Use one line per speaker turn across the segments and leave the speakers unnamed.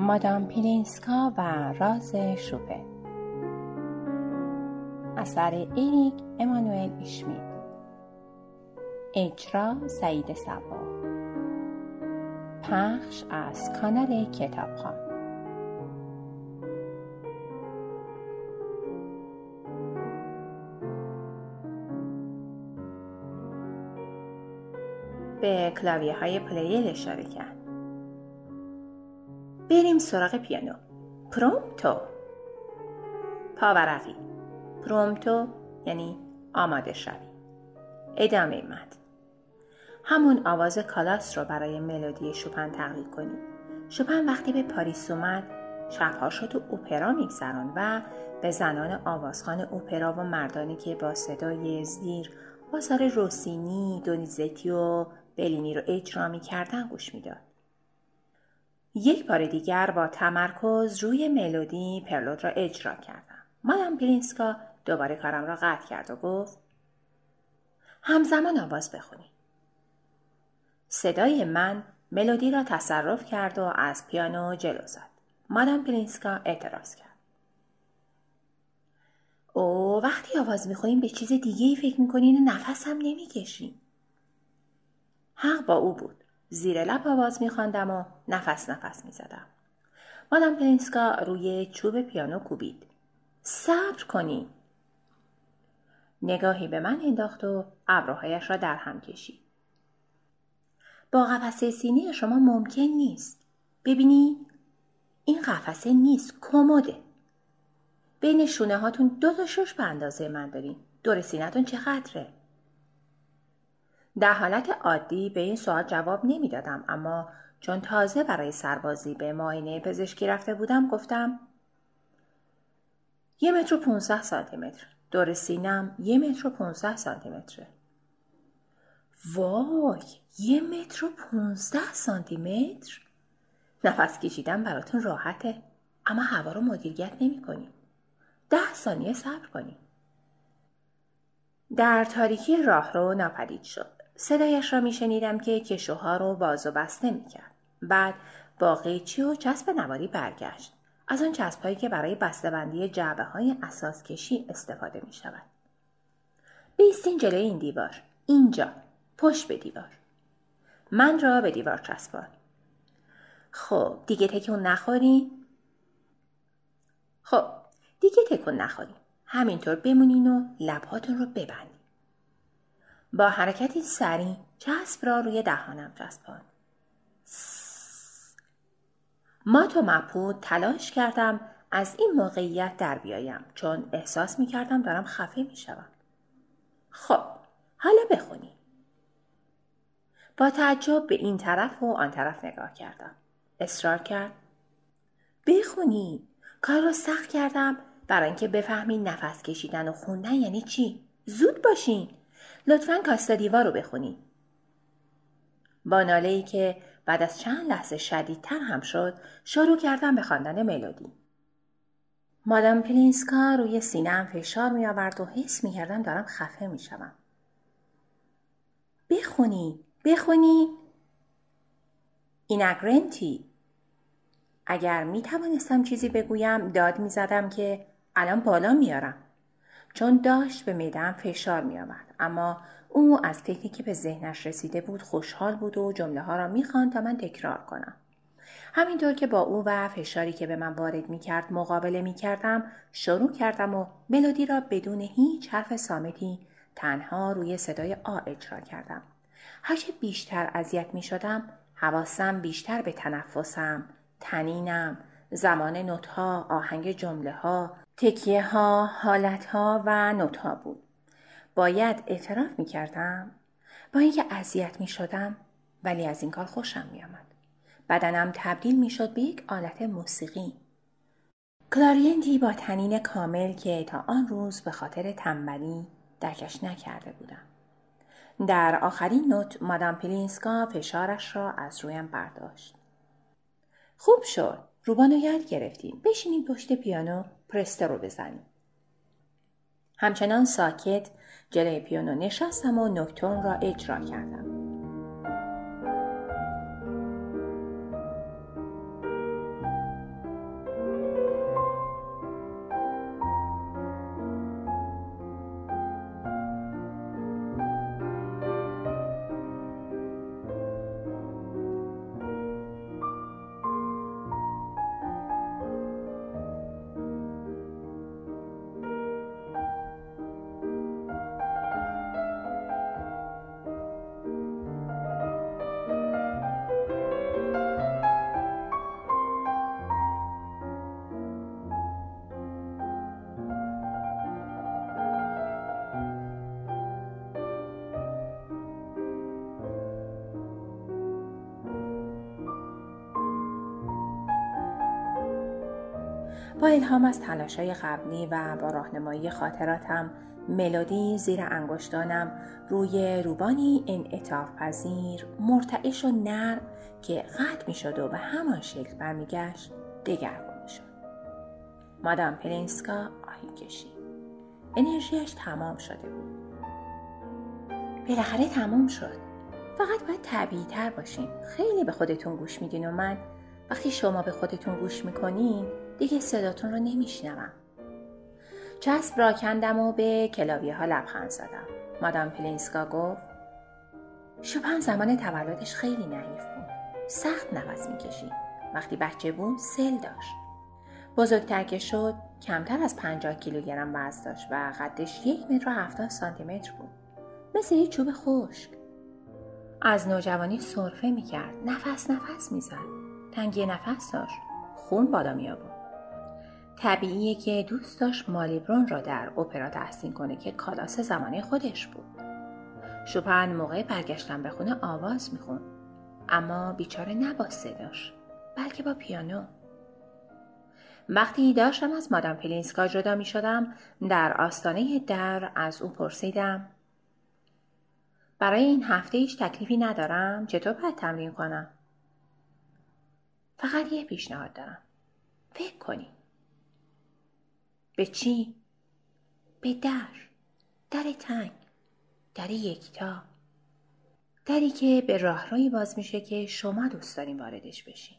مادام پلینسکا و راز شوپن اثر اریک امانوئل اشمیت اجرا سعید سبا پخش از کانال کتابخان به کلاویه های پلیل اشاره کرد. بریم سراغ پیانو. پرومتو پاورقی. پرومتو یعنی آماده شوی. ادامه مد. همون آواز کالاس رو برای ملودی شوپن تقلید کنید شوپن وقتی به پاریس اومد شبهاش رو تو اوپرا میگذران و به زنان آوازخان اوپرا و مردانی که با صدای زیر آثار روسینی، دونیزتی و بلینی رو اجرا می‌کردن گوش می‌داد. یک بار دیگر با تمرکز روی ملودی پرلود را اجرا کردم. مادام پلینسکا دوباره کارم را قطع کرد و گفت همزمان آواز بخونی. صدای من ملودی را تصرف کرد و از پیانو جلو زد. مادام پلینسکا اعتراض کرد. او وقتی آواز می‌خونیم به چیز دیگه ای فکر می‌کنین و نفس هم نمی‌کشیم. حق با او بود. زیر لب آواز میخواندم و نفس نفس می‌زدم. مادام پلینسکا روی چوب پیانو کوبید. صبر کنی. نگاهی به من انداخت و ابروهایش را در هم کشید. با قفسه سینی شما ممکن نیست. ببینی این قفسه نیست کموده. بین شونه هاتون دو تا شش به اندازه من دارین. دور سینتون چقدره؟ در حالت عادی به این سوال جواب نمی‌دادم اما چون تازه برای سربازی به معاینه پزشکی رفته بودم گفتم یه متر و سانتی متر. دور سینم یه متر و سانتی متره. وای یه متر و پونزده سانتی متر؟ نفس کشیدن براتون راحته اما هوا رو مدیریت نمی کنیم. ده ثانیه صبر کنیم. در تاریکی راه رو ناپدید شد. صدایش را میشنیدم که کشوها رو باز و بسته می‌کرد. بعد با قیچی و چسب نواری برگشت. از آن چسبهایی که برای بسته‌بندی جعبه های اساس کشی استفاده می شود. بیستین جلوی این دیوار. اینجا. پشت به دیوار. من را به دیوار چسبان. خب دیگه تکون نخوری؟ خب دیگه تکون نخوری. همینطور بمونین و لبهاتون رو ببندین. با حرکتی سریع چسب را روی دهانم چسبان. مات و مپود تلاش کردم از این موقعیت در بیایم چون احساس می کردم دارم خفه می شوم. خب حالا بخونی. با تعجب به این طرف و آن طرف نگاه کردم. اصرار کرد. بخونی. کار را سخت کردم برای اینکه بفهمین نفس کشیدن و خوندن یعنی چی. زود باشین. لطفا کاستا دیوار رو بخونی. با ناله ای که بعد از چند لحظه شدیدتر هم شد شروع کردم به خواندن ملودی. مادام پلینسکا روی سینم فشار می آورد و حس می کردم دارم خفه می شوم. بخونی بخونی اینگرنتی اگر می توانستم چیزی بگویم داد می زدم که الان بالا میارم چون داشت به میدم فشار می آورد اما او از فکری که به ذهنش رسیده بود خوشحال بود و جمله ها را می‌خواند تا من تکرار کنم. همینطور که با او و فشاری که به من وارد می کرد مقابله می کردم شروع کردم و ملودی را بدون هیچ حرف سامتی تنها روی صدای آ اجرا کردم. هرچه بیشتر اذیت می شدم حواسم بیشتر به تنفسم، تنینم، زمان نوتها، آهنگ جمله ها، تکیه ها، حالت ها و نوت ها بود. باید اعتراف می کردم با اینکه اذیت می شدم ولی از این کار خوشم می آمد. بدنم تبدیل می شد به یک آلت موسیقی. کلارینتی با طنین کامل که تا آن روز به خاطر تنبلی درکش نکرده بودم. در آخرین نت مادام پلینسکا فشارش را از رویم برداشت. خوب شد. روباتو یاد گرفتیم. بشینیم پشت پیانو پرسته رو بزنیم. همچنان ساکت جلوی پیانو نشستم و نکتون را اجرا کردم. با الهام از تلاشای قبلی و با راهنمایی خاطراتم ملودی زیر انگشتانم روی روبانی انعطاف پذیر مرتعش و نرم که قطع می شد و به همان شکل برمیگشت دگرگون شد مادام پلینسکا آهی کشید. انرژیش تمام شده بود. بالاخره تمام شد. فقط باید طبیعی تر باشین. خیلی به خودتون گوش میدین و من وقتی شما به خودتون گوش می‌کنین دیگه صداتون رو نمیشنوم. چسب را کندم و به کلاویه ها لبخند زدم. مادام پلینسکا گفت شوپن زمان تولدش خیلی نحیف بود. سخت نفس می‌کشید. وقتی بچه بود سل داشت. بزرگتر که شد کمتر از 50 کیلوگرم وزن داشت و قدش یک متر و هفتاد سانتی متر بود. مثل یک چوب خشک. از نوجوانی سرفه می‌کرد. نفس نفس می‌زد. تنگی نفس داشت. خون بالا می طبیعیه که دوست داشت مالیبرون را در اپرا تحسین کنه که کالاس زمانه خودش بود. شوپن موقع برگشتن به خونه آواز میخون اما بیچاره نه با بلکه با پیانو. وقتی داشتم از مادام پلینسکا جدا می شدم در آستانه در از او پرسیدم برای این هفته هیچ تکلیفی ندارم؟ چطور باید تمرین کنم؟ فقط یه پیشنهاد دارم. فکر کنی. به چی؟ به در در تنگ در یکتا. دری که به راهروی باز میشه که شما دوست دارین واردش بشین.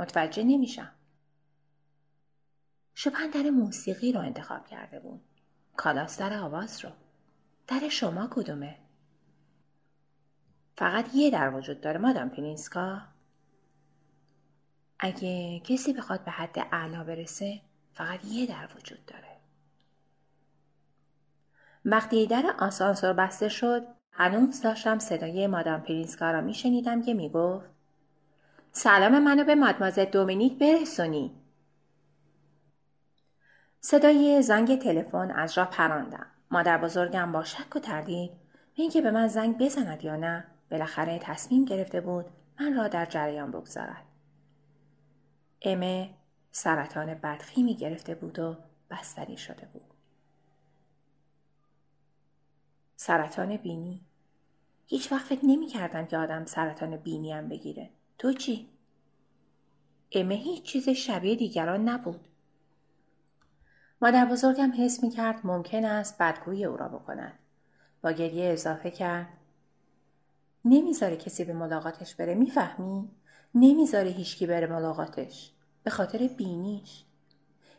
متوجه نمیشم. شپن در موسیقی رو انتخاب کرده بود. کالاس در آواز رو. در شما کدومه؟ فقط یه در وجود داره مادام پینیسکا اگه کسی بخواد به حد اعلا برسه فقط یه در وجود داره. وقتی در آسانسور بسته شد هنوز داشتم صدای مادام پرینسکا را میشنیدم که می‌گفت سلام منو به مادمازه دومینیک برسونی. صدای زنگ تلفن از را پراندم. مادر بزرگم با شک و تردید به اینکه به من زنگ بزند یا نه بالاخره تصمیم گرفته بود من را در جریان بگذارد. امه سرطان بدخیمی گرفته بود و بستری شده بود. سرطان بینی هیچ وقت فکر نمی کردم که آدم سرطان بینی هم بگیره. تو چی؟ امه هیچ چیز شبیه دیگران نبود. مادر بزرگم حس می کرد ممکن است بدگویی او را بکند. با گریه اضافه کرد. نمی‌ذاره کسی به ملاقاتش بره می‌فهمی؟ نمی‌ذاره هیچکی بره ملاقاتش. به خاطر بینیش.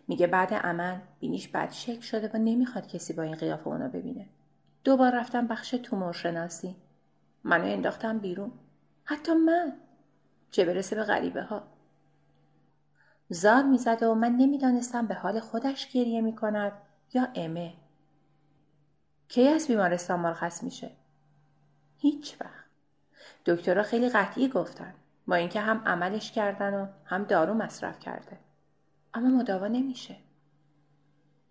میگه بعد عمل بینیش بد شکل شده و نمی‌خواد کسی با این قیافه اونا ببینه. دوبار رفتم بخش تومور شناسی. منو انداختم بیرون. حتی من. چه برسه به غریبه ها. زار می‌زد و من نمی‌دانستم به حال خودش گریه می‌کند یا امه کی از بیمارستان مرخص میشه؟ هیچ وقت. دکترها خیلی قطعی گفتن. با اینکه هم عملش کردن و هم دارو مصرف کرده. اما مداوا نمیشه.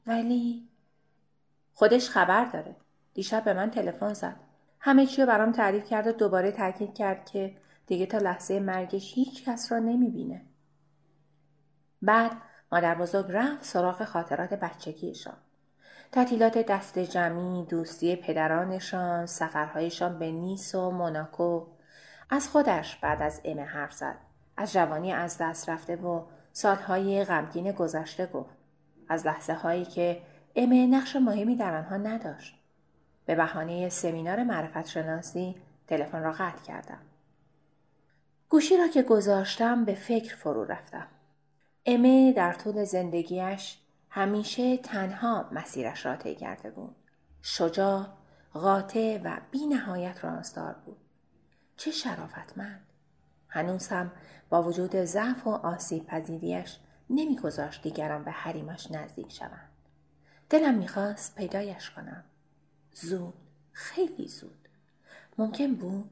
ولی خودش خبر داره. دیشب به من تلفن زد. همه چی رو برام تعریف کرد و دوباره تاکید کرد که دیگه تا لحظه مرگش هیچ کس را نمی‌بینه. بعد مادر بزرگ رفت سراغ خاطرات بچگیشان. تعطیلات دست جمعی دوستی پدرانشان سفرهایشان به نیس و موناکو. از خودش بعد از امه حرف زد. از جوانی از دست رفته و سالهای غمگین گذشته گفت. از لحظه هایی که امه نقش مهمی در آنها نداشت. به بهانه سمینار معرفت شناسی تلفن را قطع کردم. گوشی را که گذاشتم به فکر فرو رفتم. امه در طول زندگیش همیشه تنها مسیرش را طی کرده بود. شجاع، قاطع و بی نهایت رازدار بود. چه شرافتمند. هنوز هم با وجود ضعف و آسیب پذیریش نمیگذاشت دیگران به حریمش نزدیک شوند. دلم می‌خواست پیدایش کنم. زود خیلی زود. ممکن بود؟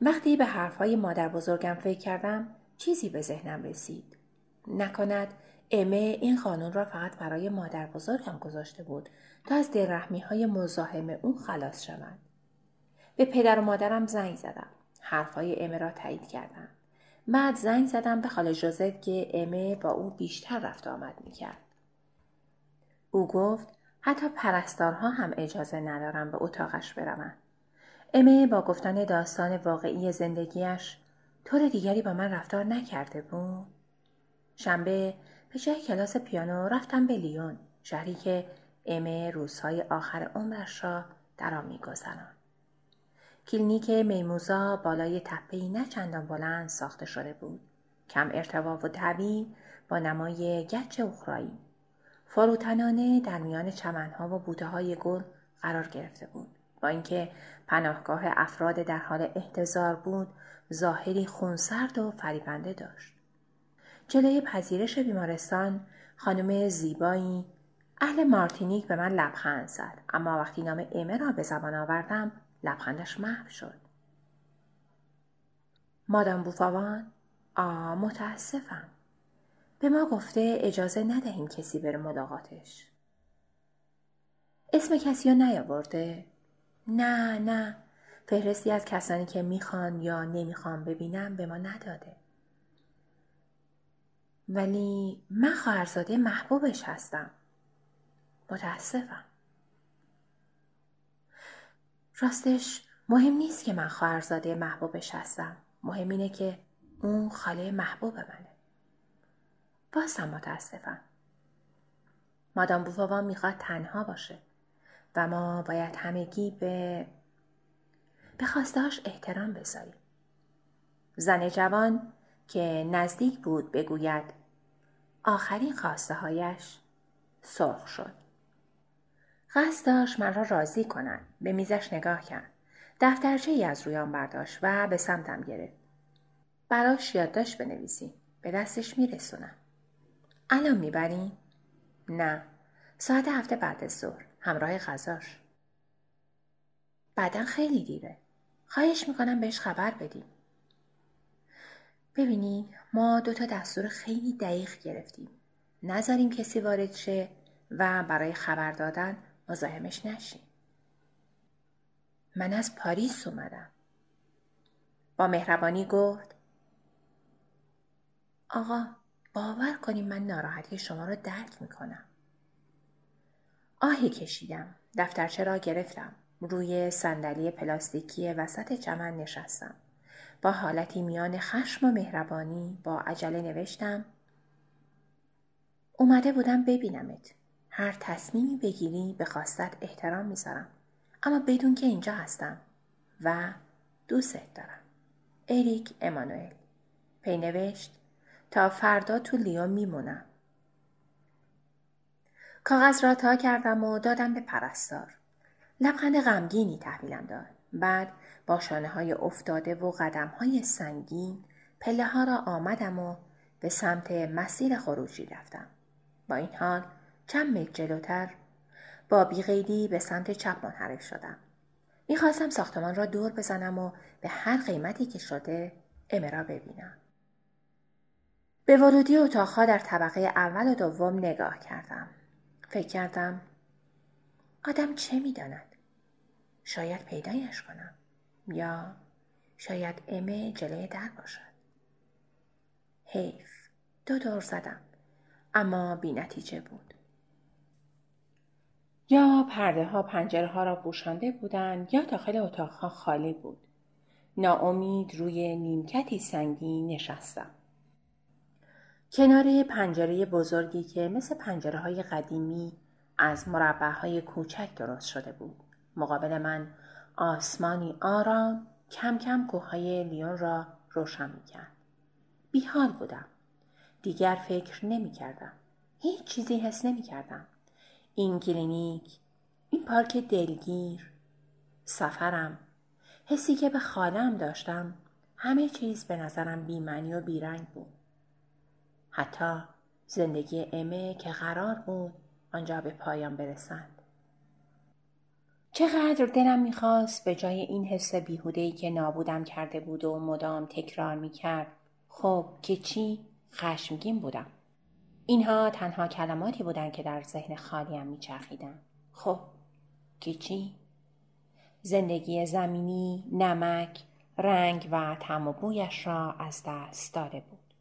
وقتی به حرفهای مادر بزرگم فکر کردم چیزی به ذهنم رسید. نکند امه این قانون را فقط برای مادر بزرگم گذاشته بود تا از دلرحمی های مزاحم اون خلاص شود. به پدر و مادرم زنگ زدم. حرفهای امه را تایید کردم. بعد زنگ زدم به خاله جوزف که امه با او بیشتر رفت آمد می‌کرد. او گفت حتی پرستارها هم اجازه ندارم به اتاقش بروند. امه با گفتن داستان واقعی زندگیش طور دیگری با من رفتار نکرده بود. شنبه به جای کلاس پیانو رفتم به لیون شهری که امه روزهای آخر عمرش را در آن میگذراند کلینیک میموزا بالای تپهای نه چندان بلند ساخته شده بود. کم ارتوا و طویل با نمای گچ اخرایی. فروتنانه در میان چمنها و بوته های گل قرار گرفته بود. با اینکه پناهگاه افراد در حال احتضار بود ظاهری خونسرد و فریبنده داشت. جلوی پذیرش بیمارستان خانم زیبایی اهل مارتینیک به من لبخند زد. اما وقتی نام ایمه را به زبان آوردم لبخندش محو شد. مادام بوفاوان آ متاسفم. به ما گفته اجازه ندهیم کسی بره ملاقاتش. اسم کسی رو نیاورده؟ نه نه. فهرستی از کسانی که می‌خوان یا نمی‌خوان ببینم به ما نداده. ولی من خواهرزاده محبوبش هستم. متاسفم. راستش مهم نیست که من خواهرزاده محبوبش هستم مهم اینه که اون خاله محبوب منه. بازم متاسفم. مادام بوفاوان می‌خواد تنها باشه و ما باید همگی به به خواستهاش احترام بذاریم. زن جوان که نزدیک بود بگوید آخرین خواسته هایش سرخ شد. قصد داشت را راضی کنند. به میزش نگاه کرد. دفترچه ای از رویان برداشت و به سمتم گرفت. براش یادداشت بنویسی. به دستش میرسونم. الان می‌برین؟ نه. ساعت هفته بعد ظهر. همراه غذاش. بعدا خیلی دیره. خواهش می‌کنم بهش خبر بدیم. ببینید ما دو تا دستور خیلی دقیق گرفتیم. نذاریم کسی وارد شه و برای خبر دادن مزاحمش نشیم. من از پاریس اومدم. با مهربانی گفت آقا باور کنیم من ناراحتی شما را درک می‌کنم. آهی کشیدم. دفترچه را گرفتم. روی صندلی پلاستیکی وسط چمن نشستم. با حالتی میان خشم و مهربانی با عجله نوشتم اومده بودم ببینمت. هر تصمیمی بگیری به خواستت احترام می‌ذارم. اما بدون که اینجا هستم و دوست دارم. اریک امانوئل پی نوشت تا فردا تو لیون میمونم. کاغذ را تا کردم و دادم به پرستار. لبخند غمگینی تحویلم داد. بعد با شانه های افتاده و قدم های سنگین پله ها را آمدم و به سمت مسیر خروجی رفتم. با این حال چند متر جلوتر با بیغیدی به سمت چپ منحرف شدم. می‌خواستم ساختمان را دور بزنم و به هر قیمتی که شده امه را ببینم. به ورودی اتاقها در طبقه اول و دوم نگاه کردم. فکر کردم آدم چه می‌داند؟ شاید پیدایش کنم یا شاید امه جلوی در باشد حیف دو دور زدم اما بی نتیجه بود یا پرده ها پنجره ها را پوشانده بودند یا داخل اتاقها خالی بود ناامید روی نیمکتی سنگی نشستم کنار پنجره بزرگی که مثل پنجره های قدیمی از مربع های کوچک درست شده بود مقابل من آسمانی آرام کم کم کوههای لیون را روشن می کرد. بیحال بودم. دیگر فکر نمی کردم. هیچ چیزی حس نمی کردم. این کلینیک، این پارک دلگیر، سفرم، حسی که به خالم داشتم همه چیز به نظرم بیمنی و بیرنگ بود. حتی زندگی امه که قرار بود آنجا به پایان برسند. چقدر دلم می‌خواست به جای این حس بیهودهی که نابودم کرده بود و مدام تکرار می‌کرد خب که چی خشمگین بودم اینها تنها کلماتی بودند که در ذهن خالیم میچرخیدن خب که چی زندگی زمینی نمک رنگ و تم و بویش را از دست داده بود.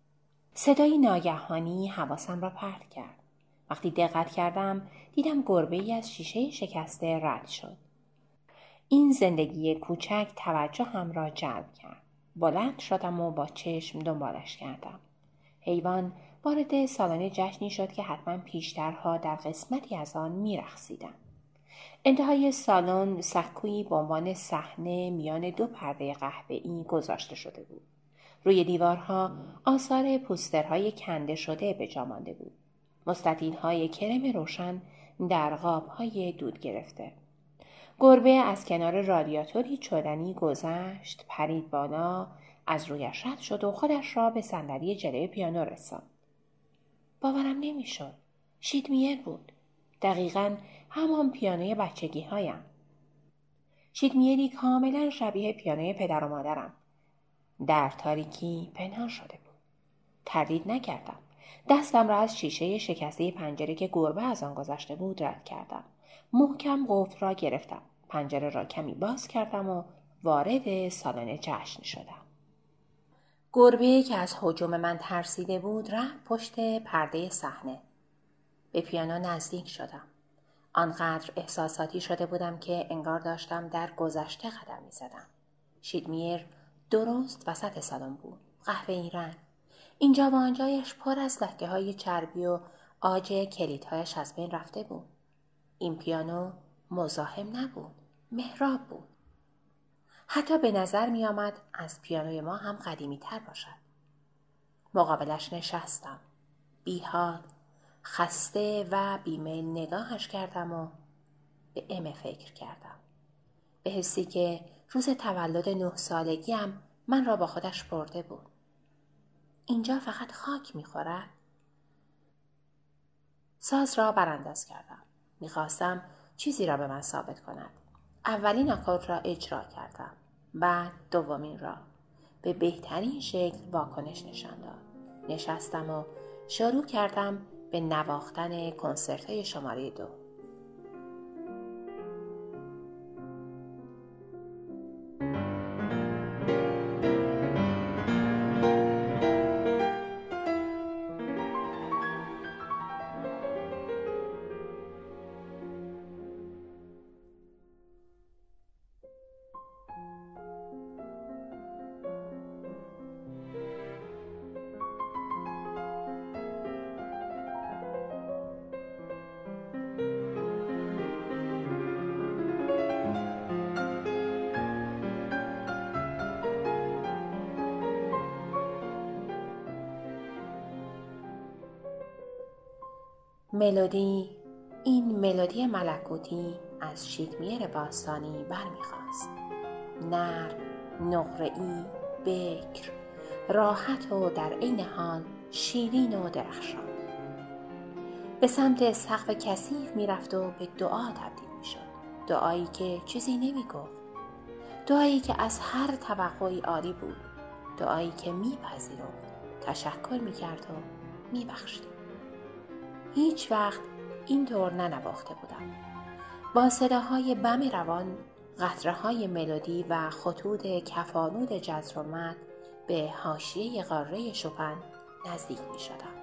صدایی ناگهانی حواسم را پرت کرد. وقتی دقت کردم دیدم گربه ای از شیشه شکسته رد شد. این زندگی کوچک توجه هم را جلب کرد. بلند شدم و با چشم دنبالش کردم. حیوان وارد سالن جشنی شد که حتما پیشترها در قسمتی از آن میرخصیدم. انتهای سالن سکویی به عنوان صحنه میان دو پرده قهوه‌ای گذاشته شده بود. روی دیوارها آثار پوسترهای کنده شده به جا مانده بود. مستطیل های کرم روشن در قاب های دود گرفته. گربه از کنار رادیاتوری چدنی گذشت، پرید بالا، از رویش رد شد و خودش را به صندلی جلوی پیانو رساند. باورم نمی‌شد. شیدمیر بود. دقیقا همان پیانوی بچگی هایم. شیدمیری کاملا شبیه پیانوی پدر و مادرم. در تاریکی پنهان شده بود. تردید نکردم. دستم را از شیشه شکسته پنجره که گربه از آن گذشته بود رد کردم. محکم قفل را گرفتم. پنجره را کمی باز کردم و وارد سالن جشن شدم. گربه که از حجوم من ترسیده بود رفت پشت پرده صحنه. به پیانو نزدیک شدم. آنقدر احساساتی شده بودم که انگار داشتم در گذشته قدم می زدم. شیدمیر درست وسط سالن بود. قهوه ای رنگ. اینجا و آنجایش پر از لکه های چربی و آج کلیدهایش از بین رفته بود. این پیانو مزاحم نبود. محراب بود. حتی به نظر می آمد از پیانوی ما هم قدیمی تر باشد. مقابلش نشستم. بیحال، خسته و بیمیل نگاهش کردم و به امه فکر کردم. به حسی که روز تولد نه سالگیم من را با خودش برده بود. اینجا فقط خاک می‌خورد؟ ساز را برانداز کردم. می‌خواستم چیزی را به من ثابت کند. اولین آکورد را اجرا کردم. بعد دومین را. به بهترین شکل واکنش نشان داد. نشستم و شروع کردم به نواختن کنسرت های شماره دو. ملودی این ملودی ملکوتی از شیدمیر باستانی برمیخواست. نر نقرهای بکر راحت و در عین حال شیرین و درخشان. به سمت سقف کثیف می‌رفت و به دعا تبدیل می‌شد. دعایی که چیزی نمی‌گفت. دعایی که از هر توقعی عالی بود. دعایی که میپذیرفت. تشکر می‌کرد و میبخشید. هیچ وقت اینطور ننواخته بودم. با صداهای بم روان، قطره های ملودی و خطوط کفانود جزرومت به حاشیه قاره شپن نزدیک می شدم.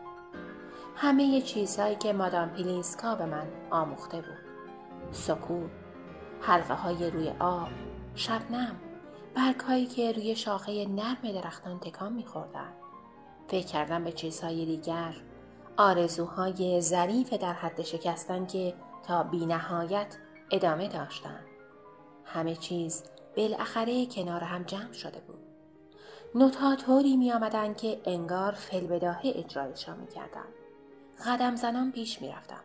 همه چیزهایی که مادام پیلینسکا به من آموخته بود. سکوت، حلقه های روی آب، شبنم، برگ هایی که روی شاخه نرم درختان تکان می خوردن. فکر کردم به چیزهای دیگر آرزوهای ظریف در حد شکستن که تا بینهایت ادامه داشتند. همه چیز بالاخره کنار هم جمع شده بود. نوتها طوری می آمدن که انگار فلبداهه اجرایشان می کردن. قدم زنان پیش می رفتم.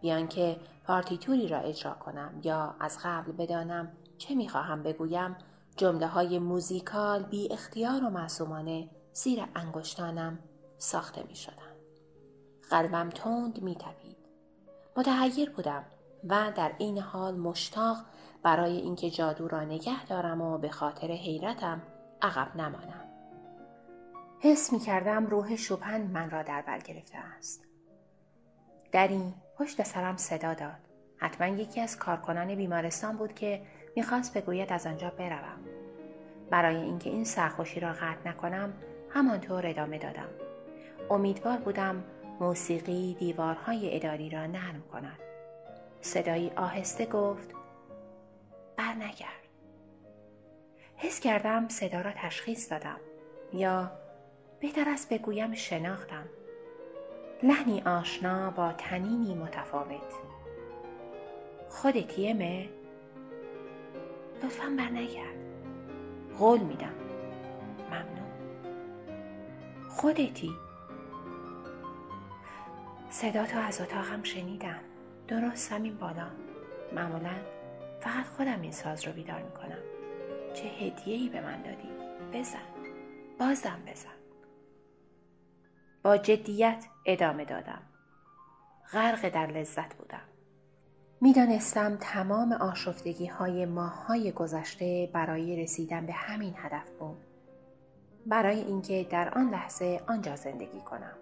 بیان که پارتیتوری را اجرا کنم یا از قبل بدانم چه می خواهم بگویم جمله های موزیکال بی اختیار و معصومانه زیر انگشتانم ساخته می شدن. قلبم تند می تپید. متحیر بودم و در این حال مشتاق برای اینکه جادو را نگه دارم و به خاطر حیرتم عقب نمانم. حس می کردم روح شوپن من را در بر گرفته است. دری پشت سرم صدا داد. حتما یکی از کارکنان بیمارستان بود که می‌خواست بگوید از آنجا بروم. برای اینکه این سرخوشی را قطع نکنم همانطور ادامه دادم امیدوار بودم موسیقی دیوارهای اداری را نرم کند. صدایی آهسته گفت برنگرد. حس کردم صدا را تشخیص دادم یا بهتر است بگویم شناختم. لحنی آشنا با تنینی متفاوت. خودتی امه؟ لطفا برنگرد. قول میدم. ممنون. خودتی صدا تو از اتاقم شنیدم. درست همین بالا. معمولا فقط خودم این ساز رو بیدار می‌کنم. چه هدیه ای به من دادی. بزن. بازم بزن. با جدیت ادامه دادم. غرق در لذت بودم. می‌دانستم تمام آشفتگی های ماه های گذشته برای رسیدن به همین هدف بود. برای اینکه در آن لحظه آنجا زندگی کنم.